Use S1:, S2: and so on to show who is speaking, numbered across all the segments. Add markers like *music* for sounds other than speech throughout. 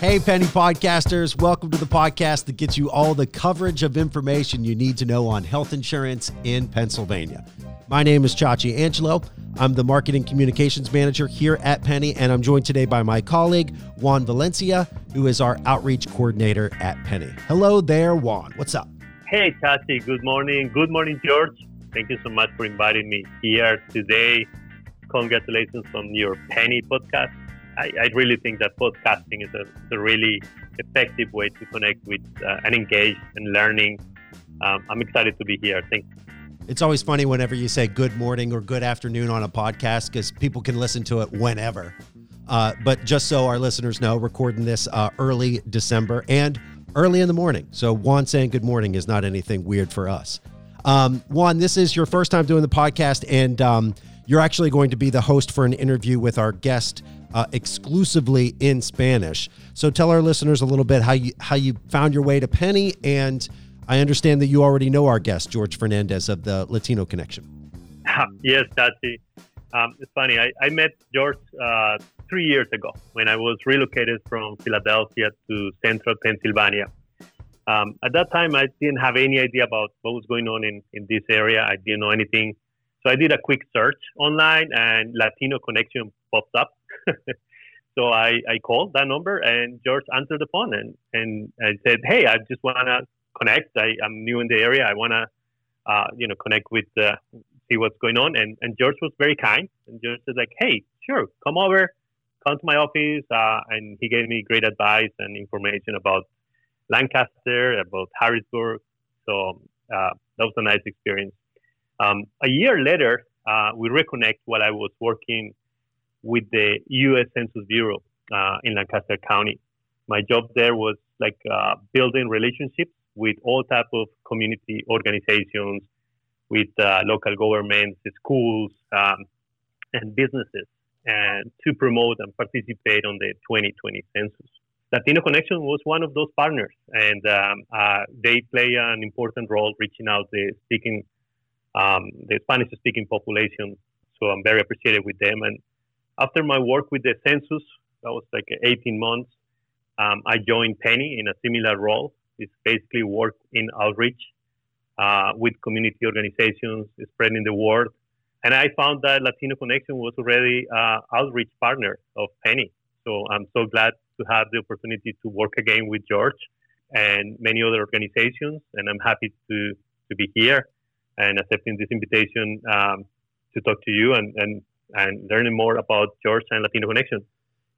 S1: Hey, Pennie Podcasters, welcome to the podcast that gets you all the coverage of information you need to know on health insurance in Pennsylvania. My name is Chachi Angelo. I'm the Marketing Communications Manager here at Pennie, and I'm joined today by my colleague, Juan Valencia, who is our Outreach Coordinator at Pennie. Hello there, Juan. What's up?
S2: Hey, Chachi. Good morning. Good morning, George. Thank you so much for inviting me here today. Congratulations on your Pennie podcast. I, I really think that podcasting is a, a, really effective way to connect with uh, and engage and learning. Um, I'm excited to be here. Thank you.
S1: It's always funny whenever you say good morning or good afternoon on a podcast because people can listen to it whenever. Uh, but just so our listeners know, recording this uh, early December and early in the morning. So Juan saying good morning is not anything weird for us. Um, Juan, this is your first time doing the podcast, and um, you're actually going to be the host for an interview with our guest uh, exclusively in Spanish. So tell our listeners a little bit how you how you found your way to Pennie, and I understand that you already know our guest George Fernandez of the Latino Connection. *laughs*
S2: yes, Tati. Um, it's funny. I, I met George uh, three years ago when I was relocated from Philadelphia to central Pennsylvania. Um, at that time, I didn't have any idea about what was going on in, in this area. I didn't know anything. So I did a quick search online and Latino Connection popped up. *laughs* so I, I called that number and George answered the phone and, and I said, Hey, I just want to connect. I, I'm new in the area. I want to, uh, you know, connect with, uh, see what's going on. And, and George was very kind. And George said like, Hey, sure, come over, come to my office. Uh, and he gave me great advice and information about Lancaster, about Harrisburg. So uh, that was a nice experience. Um, a year later, uh, we reconnect while I was working with the U.S. Census Bureau uh, in Lancaster County. My job there was like uh, building relationships with all type of community organizations, with uh, local governments, schools, um, and businesses, and to promote and participate on the 2020 census. Latino Connection was one of those partners, and um, uh, they play an important role reaching out the speaking, um, the Spanish-speaking population. So I'm very appreciative with them, and after my work with the census, that was like 18 months, um, I joined Pennie in a similar role. It's basically work in outreach uh, with community organizations, spreading the word. And I found that Latino Connection was already uh, outreach partner of Pennie. So I'm so glad to have the opportunity to work again with George and many other organizations. And I'm happy to, to be here and accepting this invitation um, to talk to you and, and and learning more about George and Latino Connection.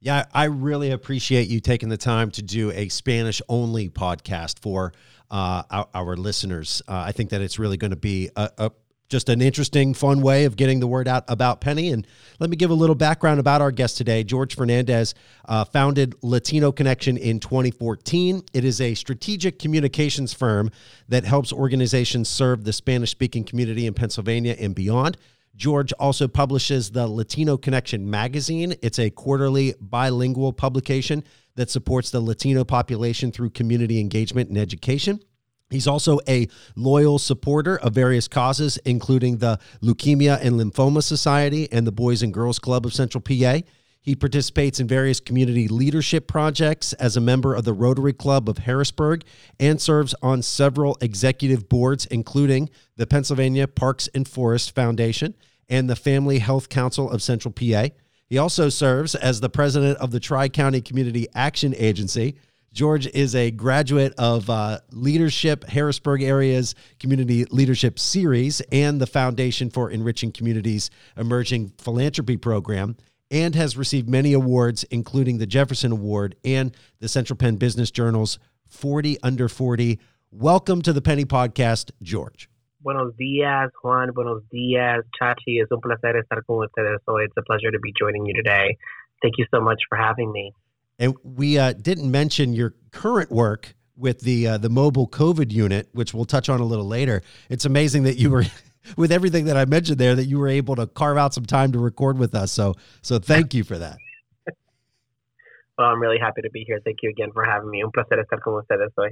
S1: Yeah, I really appreciate you taking the time to do a Spanish only podcast for uh, our, our, listeners. Uh, I think that it's really going to be a, a, just an interesting, fun way of getting the word out about Pennie. And let me give a little background about our guest today. George Fernandez uh, founded Latino Connection in 2014. It is a strategic communications firm that helps organizations serve the Spanish speaking community in Pennsylvania and beyond. George also publishes the Latino Connection magazine. It's a quarterly bilingual publication that supports the Latino population through community engagement and education. He's also a loyal supporter of various causes, including the Leukemia and Lymphoma Society and the Boys and Girls Club of Central PA. He participates in various community leadership projects as a member of the Rotary Club of Harrisburg and serves on several executive boards, including the Pennsylvania Parks and Forest Foundation and the Family Health Council of Central PA. He also serves as the president of the Tri County Community Action Agency. George is a graduate of uh, Leadership Harrisburg Area's Community Leadership Series and the Foundation for Enriching Communities Emerging Philanthropy Program and has received many awards, including the Jefferson Award and the Central Penn Business Journal's 40 Under 40. Welcome to the Pennie Podcast, George.
S3: Buenos días, Juan. Buenos días, Chachi. Es un placer estar con ustedes. So it's a pleasure to be joining you today. Thank you so much for having me.
S1: And we uh, didn't mention your current work with the uh, the mobile COVID unit, which we'll touch on a little later. It's amazing that you were with everything that I mentioned there that you were able to carve out some time to record with us. So so thank you for that. *laughs*
S3: well, I'm really happy to be here. Thank you again for having me. Un placer estar con ustedes hoy.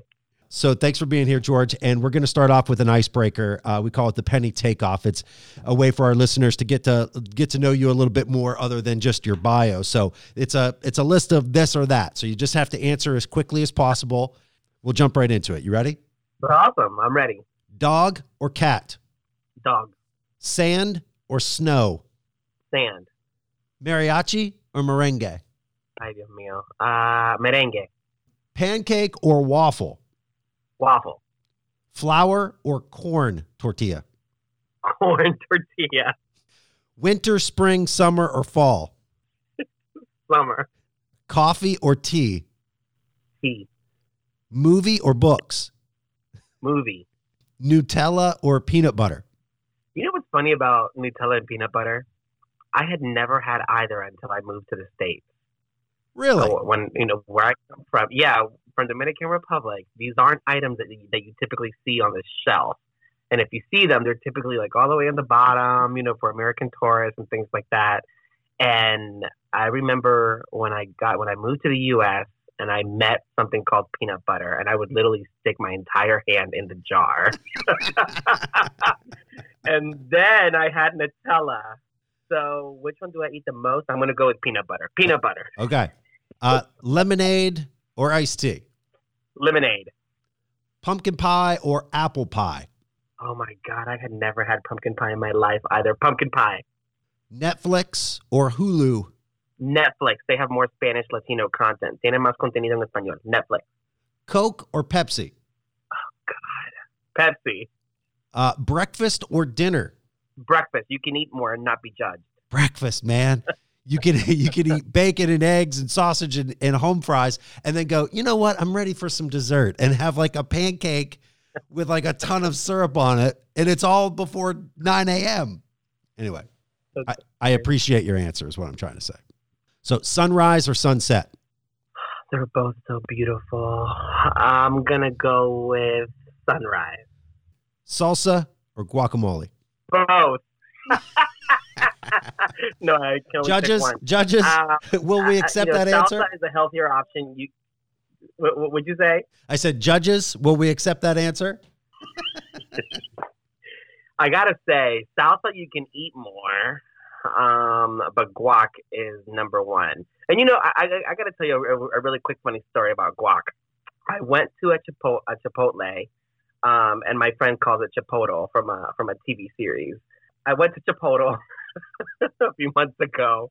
S1: So thanks for being here, George. And we're going to start off with an icebreaker. Uh, we call it the pennie takeoff. It's a way for our listeners to get to get to know you a little bit more, other than just your bio. So it's a it's a list of this or that. So you just have to answer as quickly as possible. We'll jump right into it. You ready?
S3: Awesome. I'm ready.
S1: Dog or cat?
S3: Dog.
S1: Sand or snow?
S3: Sand.
S1: Mariachi or merengue?
S3: Ay, Dios mío. Uh, merengue.
S1: Pancake or waffle?
S3: Waffle.
S1: Flour or corn tortilla?
S3: Corn tortilla.
S1: Winter, spring, summer, or fall? *laughs*
S3: Summer.
S1: Coffee or tea?
S3: Tea.
S1: Movie or books?
S3: Movie.
S1: Nutella or peanut butter?
S3: You know what's funny about Nutella and peanut butter? I had never had either until I moved to the States.
S1: Really?
S3: So when you know where I come from, yeah, from Dominican Republic, these aren't items that you, that you typically see on the shelf. And if you see them, they're typically like all the way on the bottom, you know, for American tourists and things like that. And I remember when I got when I moved to the U.S. and I met something called peanut butter, and I would literally stick my entire hand in the jar. *laughs* and then I had Nutella. So which one do I eat the most? I'm gonna go with peanut butter. Peanut butter.
S1: Okay. Uh, lemonade or iced tea?
S3: Lemonade.
S1: Pumpkin pie or apple pie?
S3: Oh my god, I had never had pumpkin pie in my life either. Pumpkin pie.
S1: Netflix or Hulu?
S3: Netflix. They have more Spanish Latino content. Tienen más contenido en español. Netflix.
S1: Coke or Pepsi? Oh, God.
S3: Pepsi.
S1: Uh, breakfast or dinner?
S3: Breakfast. You can eat more and not be judged.
S1: Breakfast, man. You can *laughs* you can eat bacon and eggs and sausage and, and home fries, and then go. You know what? I'm ready for some dessert, and have like a pancake with like a ton of syrup on it, and it's all before 9 a.m. Anyway, I, I appreciate your answer. Is what I'm trying to say. So, sunrise or sunset?
S3: They're both so beautiful. I'm gonna go with sunrise.
S1: Salsa or guacamole?
S3: Both. *laughs* no, I can
S1: Judges,
S3: one.
S1: judges,
S3: Uh,
S1: will we
S3: uh,
S1: accept
S3: you know,
S1: that
S3: salsa
S1: answer?
S3: Salsa is a healthier option. You, what, what would you say?
S1: I said, judges, will we accept that answer? *laughs*
S3: I gotta say, salsa you can eat more, um, but guac is number one. And you know, I, I, I gotta tell you a, a really quick funny story about guac. I went to a, Chipotle, a Chipotle, um, and my friend calls it Chipotle from a from a TV series. I went to Chipotle *laughs* a few months ago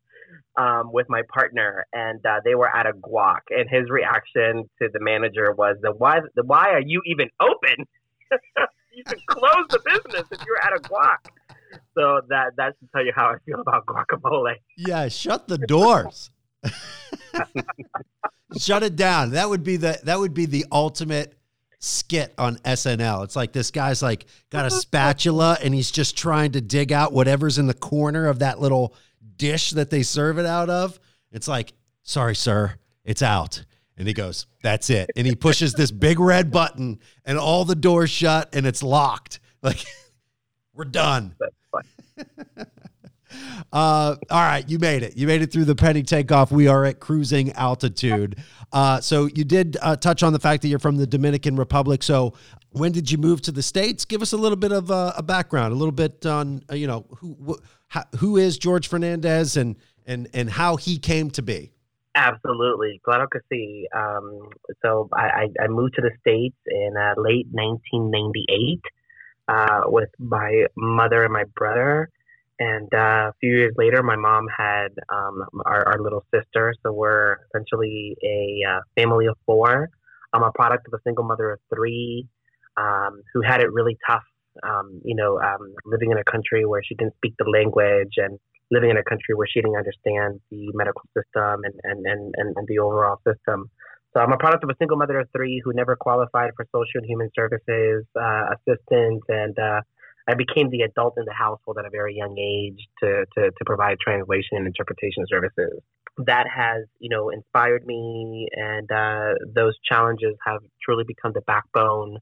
S3: um, with my partner, and uh, they were at a guac, and his reaction to the manager was, "The why? The why are you even open? *laughs* you should close the business if you're at a guac." So that that should tell you how I feel about guacamole.
S1: Yeah, shut the doors. *laughs* *laughs* shut it down. That would be the that would be the ultimate skit on SNL. It's like this guy's like got a spatula and he's just trying to dig out whatever's in the corner of that little dish that they serve it out of. It's like, "Sorry, sir, it's out." And he goes, "That's it." And he pushes this big red button and all the doors shut and it's locked. Like *laughs* we're done. *laughs* Uh, all right, you made it. You made it through the pennie takeoff. We are at cruising altitude. Uh, so you did uh, touch on the fact that you're from the Dominican Republic. So when did you move to the states? Give us a little bit of uh, a background, a little bit on uh, you know who wh- how, who is George Fernandez and and and how he came to be.
S3: Absolutely, claro que sí. Um, so I, I, moved to the states in uh, late 1998 uh, with my mother and my brother, and uh, a few years later, my mom had um, our, our little sister. So we're essentially a uh, family of four. I'm a product of a single mother of three um, who had it really tough. Um, you know, um, living in a country where she didn't speak the language and living in a country where she didn't understand the medical system and, and, and, and, the overall system. So I'm a product of a single mother of three who never qualified for social and human services uh, assistance, and uh, I became the adult in the household at a very young age to, to, to provide translation and interpretation services. That has, you know, inspired me, and uh, those challenges have truly become the backbone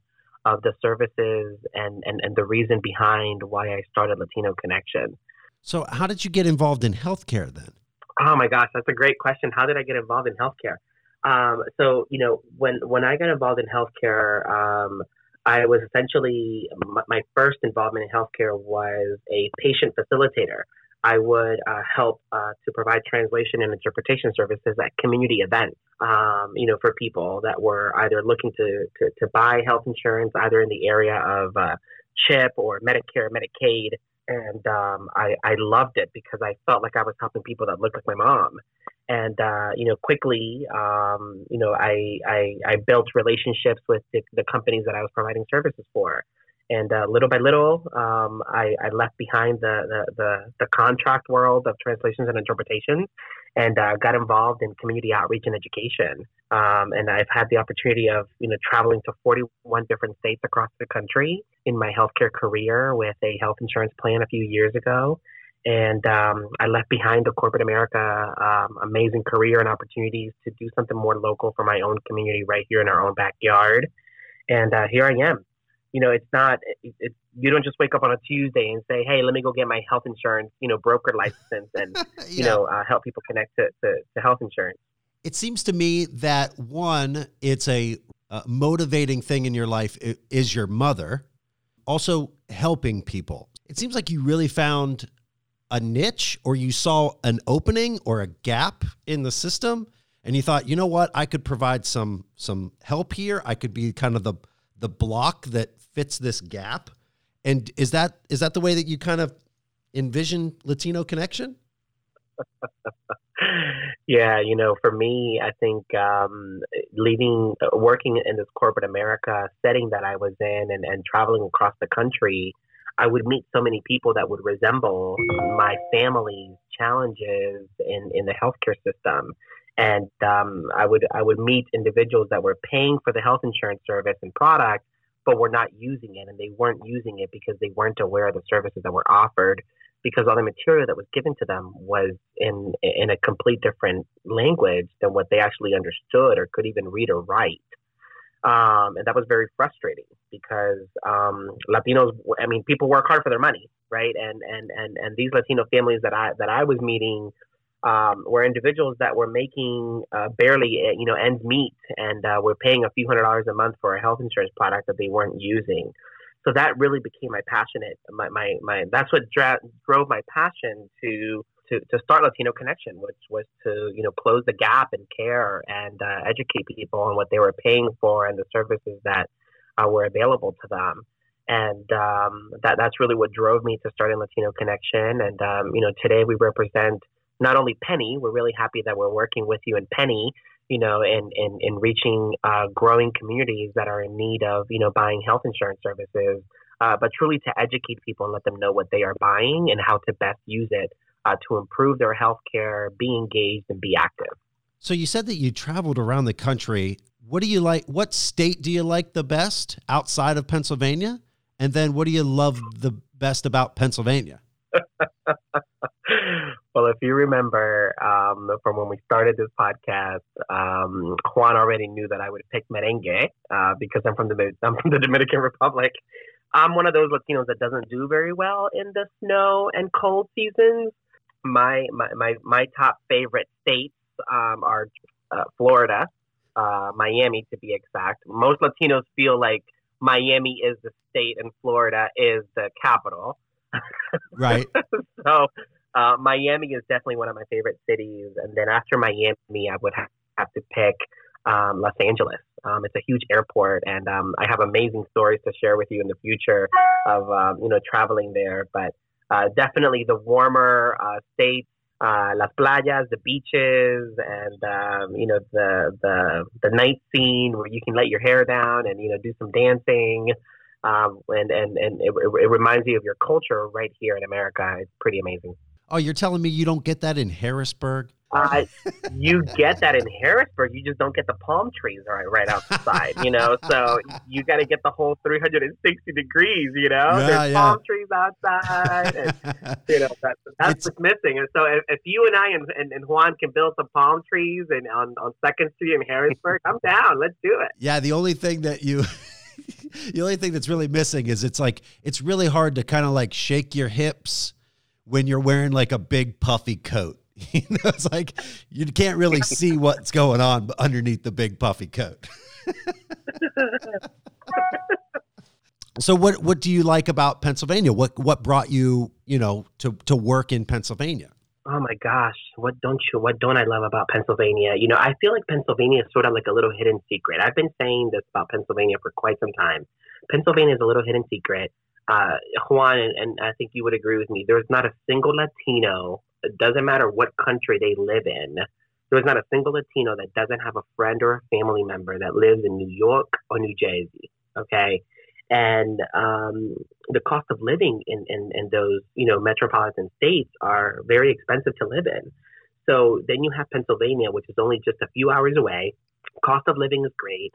S3: of the services and, and, and the reason behind why I started Latino Connection.
S1: So how did you get involved in healthcare then?
S3: Oh my gosh, that's a great question. How did I get involved in healthcare? Um, so you know, when when I got involved in healthcare, um, I was essentially my, first involvement in healthcare was a patient facilitator. I would uh, help uh, to provide translation and interpretation services at community events, um, you know, for people that were either looking to, to, to, buy health insurance, either in the area of uh, CHIP or Medicare, Medicaid. And um, I, I loved it because I felt like I was helping people that looked like my mom. And, uh, you know, quickly, um, you know, I, I, I, built relationships with the, the companies that I was providing services for and uh, little by little, um, I, I, left behind the, the, the, the, contract world of translations and interpretations and uh, got involved in community outreach and education. Um, and I've had the opportunity of you know traveling to 41 different states across the country in my healthcare career with a health insurance plan a few years ago. And um, I left behind a corporate America um, amazing career and opportunities to do something more local for my own community right here in our own backyard. And uh, here I am you know, it's not, it, it, you don't just wake up on a Tuesday and say, hey, let me go get my health insurance, you know, broker license and, *laughs* yeah. you know, uh, help people connect to, to, to, health insurance.
S1: It seems to me that one, it's a uh, motivating thing in your life is your mother, also helping people. It seems like you really found a niche or you saw an opening or a gap in the system and you thought, you know what, I could provide some some help here. I could be kind of the the block that fits this gap. And is that is that the way that you kind of envision Latino connection? *laughs*
S3: yeah, you know, for me, I think um, leading, working in this corporate America setting that I was in and, and traveling across the country, I would meet so many people that would resemble my family's challenges in, in the healthcare system. And um, I would I would meet individuals that were paying for the health insurance service and product, but were not using it, and they weren't using it because they weren't aware of the services that were offered, because all the material that was given to them was in in a complete different language than what they actually understood or could even read or write. Um, and that was very frustrating because um, Latinos, I mean, people work hard for their money, right? And and and and these Latino families that I that I was meeting um, were individuals that were making uh, barely, uh, you know, ends meet, and uh, were paying a few hundred dollars a month for a health insurance product that they weren't using. So that really became my passionate, my my, my that's what dra- drove my passion to, to to start Latino Connection, which was to you know close the gap in care and uh, educate people on what they were paying for and the services that uh, were available to them and um, that that's really what drove me to starting Latino Connection. And um, you know, today we represent not only Pennie, we're really happy that we're working with you in Pennie, you know, in, in, in reaching uh, growing communities that are in need of, you know, buying health insurance services, uh, but truly to educate people and let them know what they are buying and how to best use it uh, to improve their health care, be engaged, and be active.
S1: So you said that you traveled around the country. What do you like? What state do you like the best outside of Pennsylvania? And then what do you love the best about Pennsylvania? *laughs*
S3: well, if you remember um, from when we started this podcast, um, Juan already knew that I would pick merengue uh, because I'm from the I'm from the Dominican Republic. I'm one of those Latinos that doesn't do very well in the snow and cold seasons. My my my, my top favorite states um, are uh, Florida, uh, Miami to be exact. Most Latinos feel like Miami is the state and Florida is the capital. *laughs*
S1: Right.
S3: so uh, Miami is definitely one of my favorite cities, and then after Miami, I would have, to pick um, Los Angeles. Um, it's a huge airport, and um, I have amazing stories to share with you in the future of um, you know traveling there. But definitely the warmer uh, states, uh, las playas, the beaches, and um, you know the the the night scene where you can let your hair down and you know do some dancing um, and and and it, it reminds you of your culture right here in America. It's pretty amazing.
S1: Oh, you're telling me you don't get that in Harrisburg?
S3: Uh, you get that in Harrisburg. You just don't get the palm trees right right outside. You know, so you got to get the whole 360 degrees. You know, yeah, there's yeah. palm trees outside, and *laughs* you know that's that's what's missing. And so if, if you and I and, and, and, Juan can build some palm trees and on on Second Street in Harrisburg, I'm down. Let's do it.
S1: Yeah, the only thing that you *laughs* the only thing that's really missing is it's like it's really hard to kind of like shake your hips when you're wearing like a big puffy coat. *laughs* You know, it's like you can't really see what's going on underneath the big puffy coat. *laughs* so what what do you like about Pennsylvania? What what brought you, you know, to to work in Pennsylvania?
S3: Oh my gosh, what don't you what don't I love about Pennsylvania? You know, I feel like Pennsylvania is sort of like a little hidden secret. I've been saying this about Pennsylvania for quite some time. Pennsylvania is a little hidden secret. Uh, Juan, and, and I think you would agree with me. There's not a single Latino. It doesn't matter what country they live in. There's not a single Latino that doesn't have a friend or a family member that lives in New York or New Jersey. Okay, and um, the cost of living in, in, in those you know metropolitan states are very expensive to live in. So then you have Pennsylvania, which is only just a few hours away. Cost of living is great.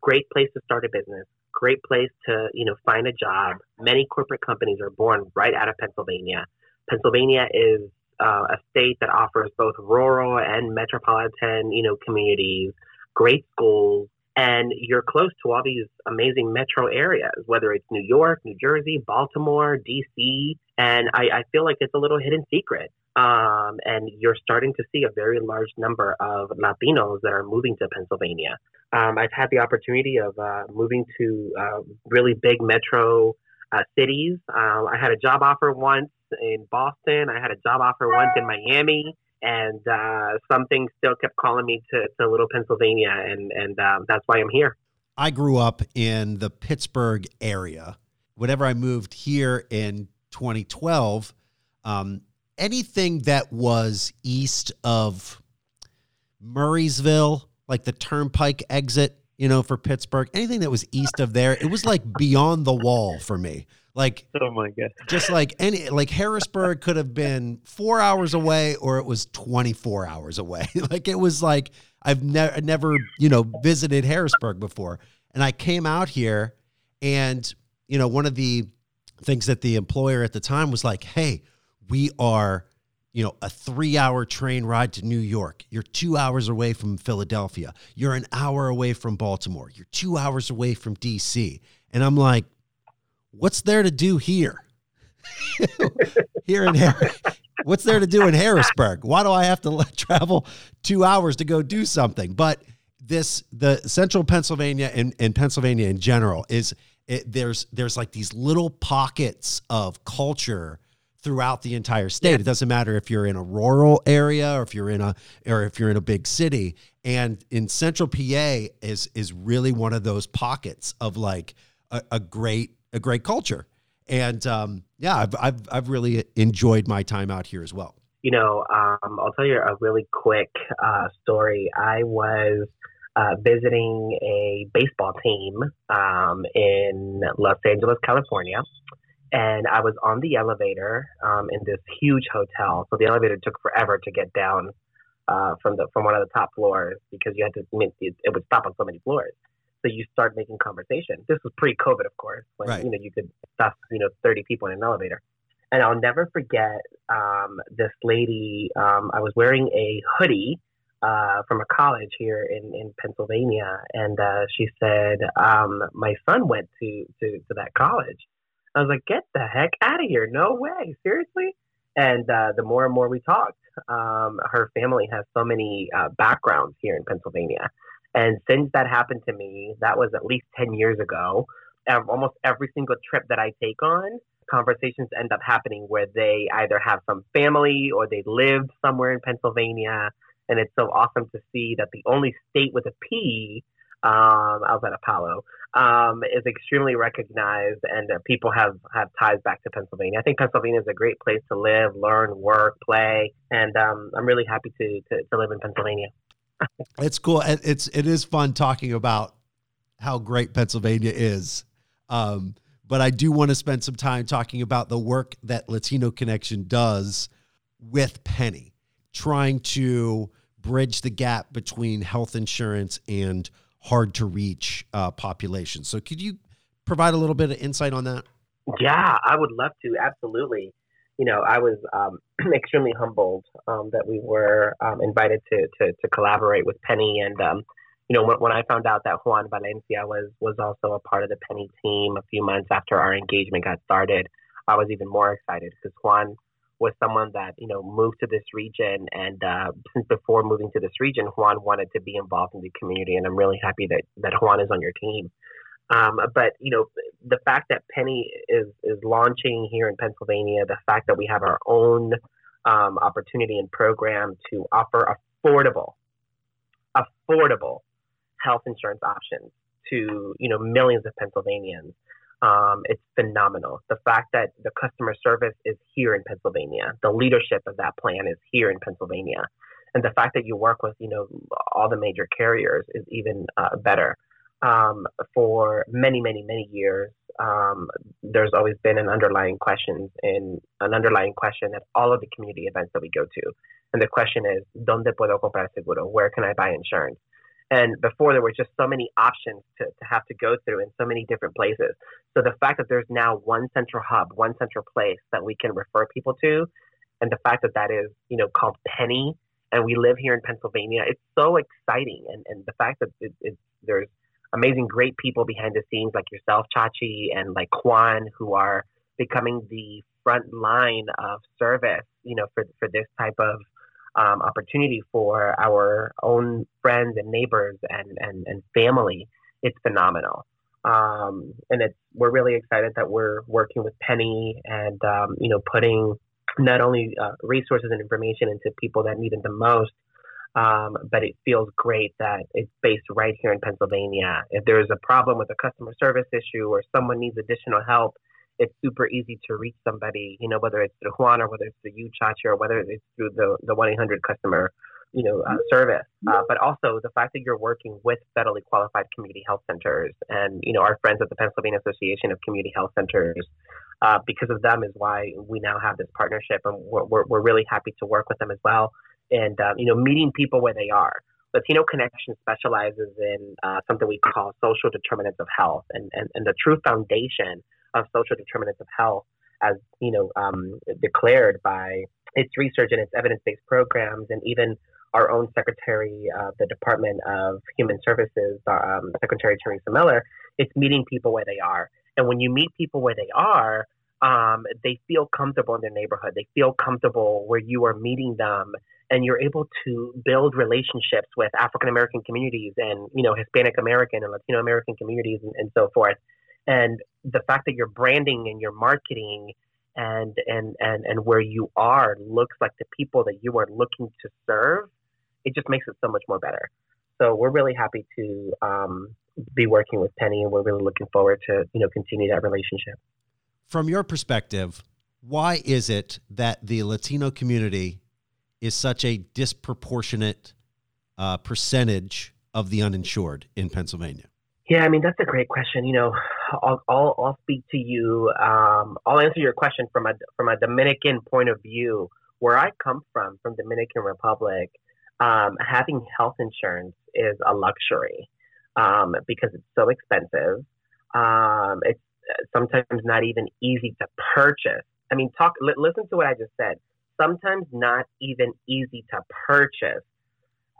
S3: Great place to start a business. Great place to you know find a job. Many corporate companies are born right out of Pennsylvania. Pennsylvania is uh, a state that offers both rural and metropolitan you know communities. Great schools, and you're close to all these amazing metro areas, whether it's New York, New Jersey, Baltimore, DC, and I, I feel like it's a little hidden secret. Um, and you're starting to see a very large number of Latinos that are moving to Pennsylvania. Um, I've had the opportunity of uh, moving to uh, really big metro uh, cities. Um, I had a job offer once in Boston. I had a job offer once in Miami and uh, something still kept calling me to, to Little Pennsylvania, and and um, that's why I'm here.
S1: I grew up in the Pittsburgh area. Whenever I moved here in 2012, um, anything that was east of Murrysville, like the Turnpike exit, you know, for Pittsburgh, anything that was east of there, it was like beyond the wall for me. Like,
S2: oh my god,
S1: just like any like Harrisburg could have been four hours away, or it was twenty four hours away. *laughs* like it was like I've never never you know visited Harrisburg before, and I came out here, and you know one of the things that the employer at the time was like, hey, we are you know, a three hour train ride to New York. You're two hours away from Philadelphia. You're an hour away from Baltimore. You're two hours away from DC. And I'm like, what's there to do here? *laughs* here in Harris, what's there to do in Harrisburg? Why do I have to travel two hours to go do something? But this, the central Pennsylvania and, and Pennsylvania in general is it, there's there's like these little pockets of culture throughout the entire state. Yeah. It doesn't matter if you're in a rural area or if you're in a or if you're in a big city. And in Central PA is is really one of those pockets of like a, a great a great culture. And um, yeah, I've, I've, I've really enjoyed my time out here as well.
S3: You know, um, I'll tell you a really quick uh, story. I was uh, visiting a baseball team um, in Los Angeles, California. And I was on the elevator um, in this huge hotel. So the elevator took forever to get down uh, from the from one of the top floors because you had to it, it would stop on so many floors. So you start making conversation. This was pre-COVID, of course, when right. you know you could stuff you know 30 people in an elevator. And I'll never forget um, this lady. Um, I was wearing a hoodie uh, from a college here in, in Pennsylvania, and uh, she said, um, "My son went to, to to that college." I was like, "Get the heck out of here! No way, seriously!" And uh, the more and more we talked, um, her family has so many uh, backgrounds here in Pennsylvania. And since that happened to me, that was at least 10 years ago, almost every single trip that I take on, conversations end up happening where they either have some family or they lived somewhere in Pennsylvania. And it's so awesome to see that the only state with a P um, outside of Palo, um, is extremely recognized, and uh, people have, have ties back to Pennsylvania. I think Pennsylvania is a great place to live, learn, work, play, and um, I'm really happy to, to, to live in Pennsylvania
S1: it's cool. It's it is fun talking about how great Pennsylvania is. Um, but I do want to spend some time talking about the work that Latino Connection does with Pennie, trying to bridge the gap between health insurance and hard to reach uh, populations. So, could you provide a little bit of insight on that?
S3: Yeah, I would love to. Absolutely you know, I was um, *clears throat* extremely humbled um, that we were um, invited to, to, to collaborate with Pennie. And um, you know, when, when, I found out that Juan Valencia was was also a part of the Pennie team a few months after our engagement got started, I was even more excited because Juan was someone that you know moved to this region, and uh, since before moving to this region, Juan wanted to be involved in the community, and I'm really happy that that Juan is on your team. Um, but you know, the fact that Pennie is is launching here in Pennsylvania, the fact that we have our own um, opportunity and program to offer affordable, affordable health insurance options to you know millions of Pennsylvanians. Um, it's phenomenal. The fact that the customer service is here in Pennsylvania, the leadership of that plan is here in Pennsylvania, and the fact that you work with you know all the major carriers is even uh, better. Um, for many, many, many years, um, there's always been an underlying question in an underlying question at all of the community events that we go to, and the question is, ¿Dónde puedo comprar seguro? Where can I buy insurance? And before there were just so many options to, to have to go through in so many different places. So the fact that there's now one central hub, one central place that we can refer people to, and the fact that that is, you know, called Pennie, and we live here in Pennsylvania, it's so exciting. And, and the fact that it, it, there's amazing, great people behind the scenes like yourself, Chachi, and like Juan, who are becoming the front line of service, you know, for, for this type of um, opportunity for our own friends and neighbors and, and, and family, it's phenomenal. Um, and it's we're really excited that we're working with Pennie and um, you know putting not only uh, resources and information into people that need it the most, um, but it feels great that it's based right here in Pennsylvania. If there's a problem with a customer service issue or someone needs additional help, it's super easy to reach somebody, you know, whether it's through Juan or whether it's through you, Chachi, or whether it's through the, the 1-800 customer, you know, uh, service. Uh, but also the fact that you're working with federally qualified community health centers and, you know, our friends at the Pennsylvania Association of Community Health Centers, uh, because of them is why we now have this partnership and we're, we're, we're really happy to work with them as well. And, um, you know, meeting people where they are. Latino Connection specializes in uh, something we call social determinants of health and, and, and the true foundation of social determinants of health as you know um, declared by its research and its evidence-based programs and even our own secretary of the department of human services um, secretary teresa miller it's meeting people where they are and when you meet people where they are um, they feel comfortable in their neighborhood they feel comfortable where you are meeting them and you're able to build relationships with african american communities and you know hispanic american and latino american communities and, and so forth. And the fact that your branding and your marketing and and and and where you are looks like the people that you are looking to serve it just makes it so much more better. So we're really happy to um, be working with pennie and we're really looking forward to you know continue that relationship.
S1: From your perspective why is it that the latino community is such a disproportionate uh, percentage of the uninsured in pennsylvania
S3: yeah, I mean that's a great question. You know, I'll I'll, I'll speak to you. Um, I'll answer your question from a from a Dominican point of view. Where I come from, from Dominican Republic, um, having health insurance is a luxury um, because it's so expensive. Um, it's sometimes not even easy to purchase. I mean, talk. Li- listen to what I just said. Sometimes not even easy to purchase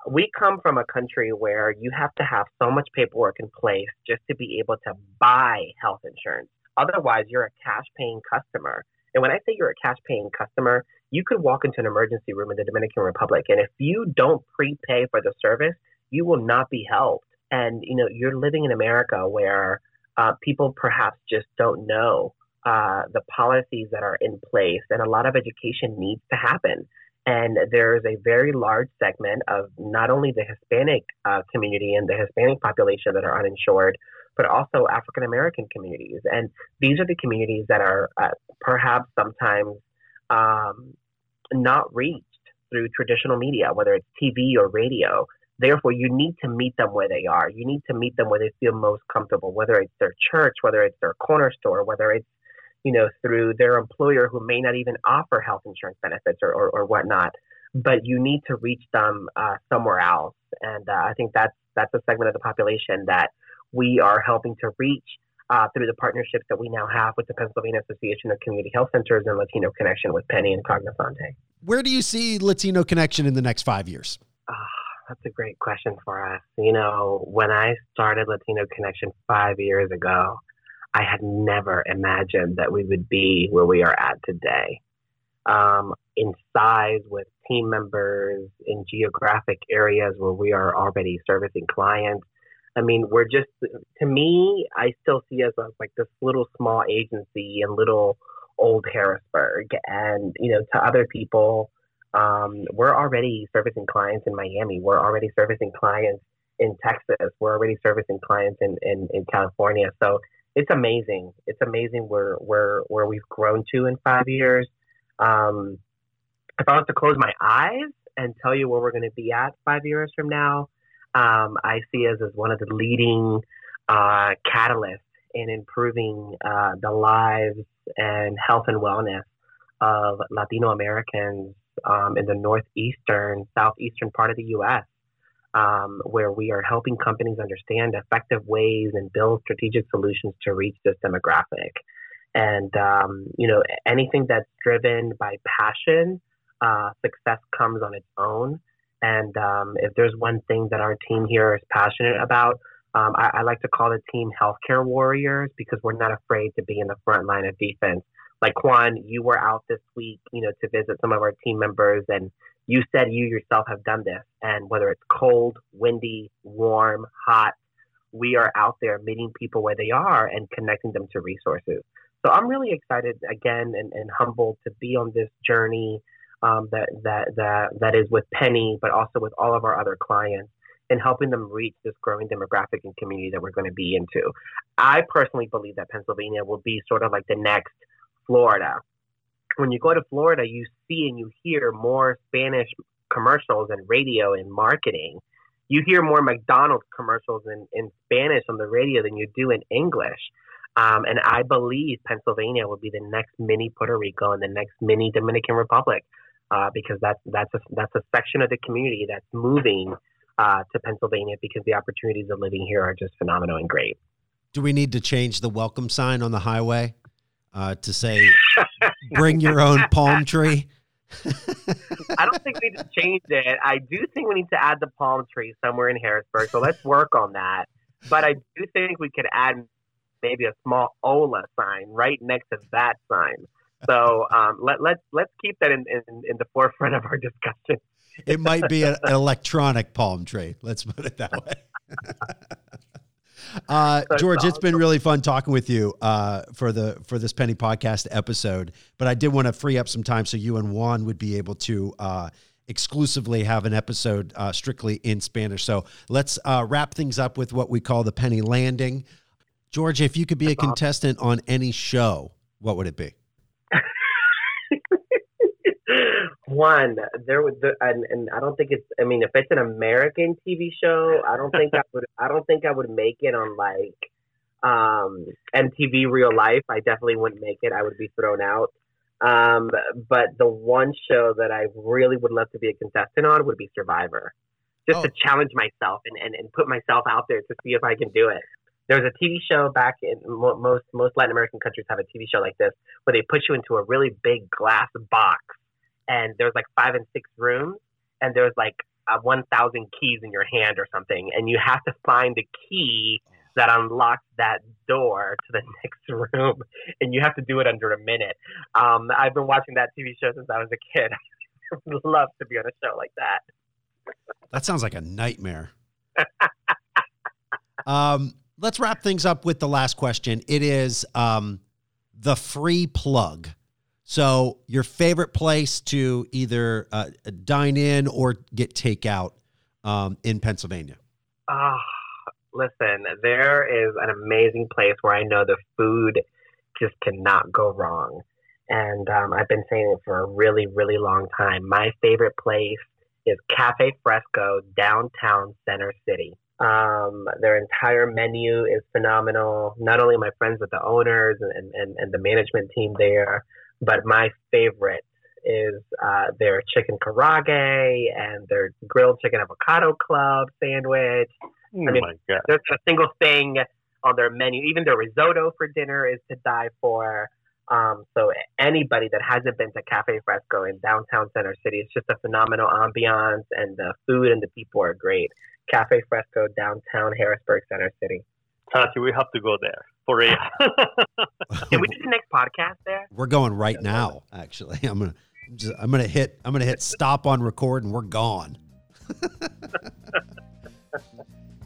S3: we come from a country where you have to have so much paperwork in place just to be able to buy health insurance. Otherwise, you're a cash paying customer. And when I say you're a cash paying customer, you could walk into an emergency room in the Dominican Republic, and if you don't prepay for the service, you will not be helped. And you know, you're living in America where uh, people perhaps just don't know uh, the policies that are in place, and a lot of education needs to happen. And there's a very large segment of not only the Hispanic uh, community and the Hispanic population that are uninsured, but also African American communities. And these are the communities that are uh, perhaps sometimes um, not reached through traditional media, whether it's TV or radio. Therefore, you need to meet them where they are. You need to meet them where they feel most comfortable, whether it's their church, whether it's their corner store, whether it's you know, through their employer who may not even offer health insurance benefits or, or, or whatnot. But you need to reach them uh, somewhere else, and uh, I think that's that's a segment of the population that we are helping to reach uh, through the partnerships that we now have with the Pennsylvania Association of Community Health Centers and Latino Connection with Pennie and Cognosante.
S1: Where do you see Latino Connection in the next five years?
S3: Oh, that's a great question for us. You know, when I started Latino Connection five years ago, I had never imagined that we would be where we are at today. um, in size with team members in geographic areas where we are already servicing clients. I mean, we're just, to me, I still see us as like this little small agency in little old Harrisburg. And, you know, to other people, um, we're already servicing clients in Miami. We're already servicing clients in Texas. We're already servicing clients in, in, in California. So it's amazing. It's amazing where, where, where we've grown to in five years. Um, if I was to close my eyes and tell you where we're going to be at five years from now, um, I see us as one of the leading uh, catalysts in improving uh, the lives and health and wellness of Latino Americans um, in the northeastern, southeastern part of the U.S., um, where we are helping companies understand effective ways and build strategic solutions to reach this demographic. And, um, you know, anything that's driven by passion, uh, success comes on its own. And um, if there's one thing that our team here is passionate about, um, I, I, like to call the team healthcare warriors because we're not afraid to be in the front line of defense. Like Juan, you were out this week, you know, to visit some of our team members, and you said you yourself have done this. And whether it's cold, windy, warm, hot, we are out there meeting people where they are and connecting them to resources. So I'm really excited again and, and humbled to be on this journey um, that that that that is with Pennie, but also with all of our other clients, and helping them reach this growing demographic and community that we're going to be into. I personally believe that Pennsylvania will be sort of like the next Florida. When you go to Florida, you see and you hear more Spanish commercials and radio and marketing. You hear more McDonald's commercials in, in Spanish on the radio than you do in English. Um, and I believe Pennsylvania will be the next mini Puerto Rico and the next mini Dominican Republic uh, because that's that's a, that's a section of the community that's moving uh, to Pennsylvania because the opportunities of living here are just phenomenal and great.
S1: Do we need to change the welcome sign on the highway uh, to say "Bring your own palm tree"? *laughs*
S3: I don't think we need to change it. I do think we need to add the palm tree somewhere in Harrisburg. So let's work on that. But I do think we could add maybe a small Ola sign right next to that sign so um, let, let's let's keep that in, in, in the forefront of our discussion.
S1: it might be an electronic palm tree. Let's put it that way. *laughs* Uh, George, it's been really fun talking with you uh, for the for this Pennie Podcast episode. But I did want to free up some time so you and Juan would be able to uh, exclusively have an episode uh, strictly in Spanish. So let's uh, wrap things up with what we call the Pennie Landing. George, if you could be a contestant on any show, what would it be? *laughs*
S3: One, there was, the, and, and I don't think it's. I mean, if it's an American TV show, I don't think I would. I don't think I would make it on like um, MTV Real Life. I definitely wouldn't make it. I would be thrown out. Um, but the one show that I really would love to be a contestant on would be Survivor, just oh. to challenge myself and, and, and put myself out there to see if I can do it. There's a TV show back in most most Latin American countries have a TV show like this where they put you into a really big glass box and there's like five and six rooms and there's like uh, 1,000 keys in your hand or something, and you have to find the key that unlocks that door to the *laughs* next room, and you have to do it under a minute. Um, I've been watching that TV show since I was a kid. *laughs* I would love to be on a show like that.
S1: That sounds like a nightmare. *laughs* um, let's wrap things up with the last question. It is um, the free plug. So, your favorite place to either uh, dine in or get takeout um, in Pennsylvania?
S3: Ah, listen, there is an amazing place where I know the food just cannot go wrong. And um, I've been saying it for a really, really long time. My favorite place is Cafe Fresco, downtown Center City. Um, their entire menu is phenomenal. Not only my friends with the owners and, and, and the management team there, but my favorite is uh, their chicken karaage and their grilled chicken avocado club sandwich. Oh I mean, there's a single thing on their menu. Even their risotto for dinner is to die for. Um, so anybody that hasn't been to Cafe Fresco in downtown Center City, it's just a phenomenal ambiance, and the food and the people are great. Cafe Fresco, downtown Harrisburg Center City.
S2: Tati, we have to go there for real. *laughs*
S3: Can we do the next podcast there?
S1: We're going right now. Actually, *laughs* I'm gonna Just, I'm gonna hit. I'm gonna hit stop on record, and we're gone. *laughs*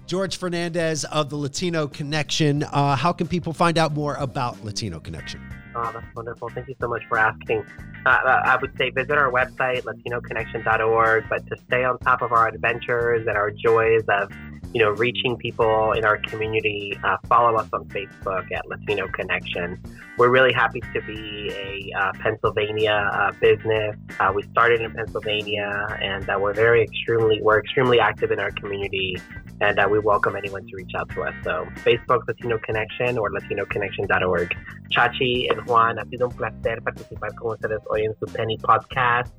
S1: George Fernandez of the Latino Connection. Uh, how can people find out more about Latino Connection?
S3: Oh, that's wonderful. Thank you so much for asking. Uh, uh I would say visit our website, latinoconnection.org, but to stay on top of our adventures and our joys of you know, reaching people in our community, uh, follow us on Facebook at Latino Connection. We're really happy to be a uh, Pennsylvania uh, business. Uh, we started in Pennsylvania, and uh, we're very extremely we're extremely active in our community, and uh, we welcome anyone to reach out to us. So Facebook Latino Connection or LatinoConnection.org. Chachi and Juan, ha sido un placer participar con ustedes hoy en su Pennie Podcast.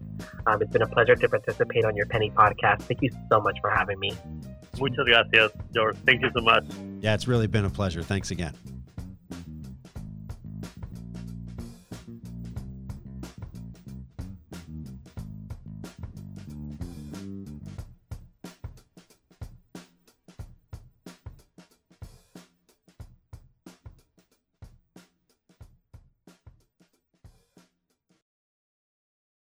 S3: Um, it's been a pleasure to participate on your Pennie Podcast. Thank you so much for having me.
S2: Muchas gracias, George. Thank you so much.
S1: Yeah, it's really been a pleasure. Thanks again.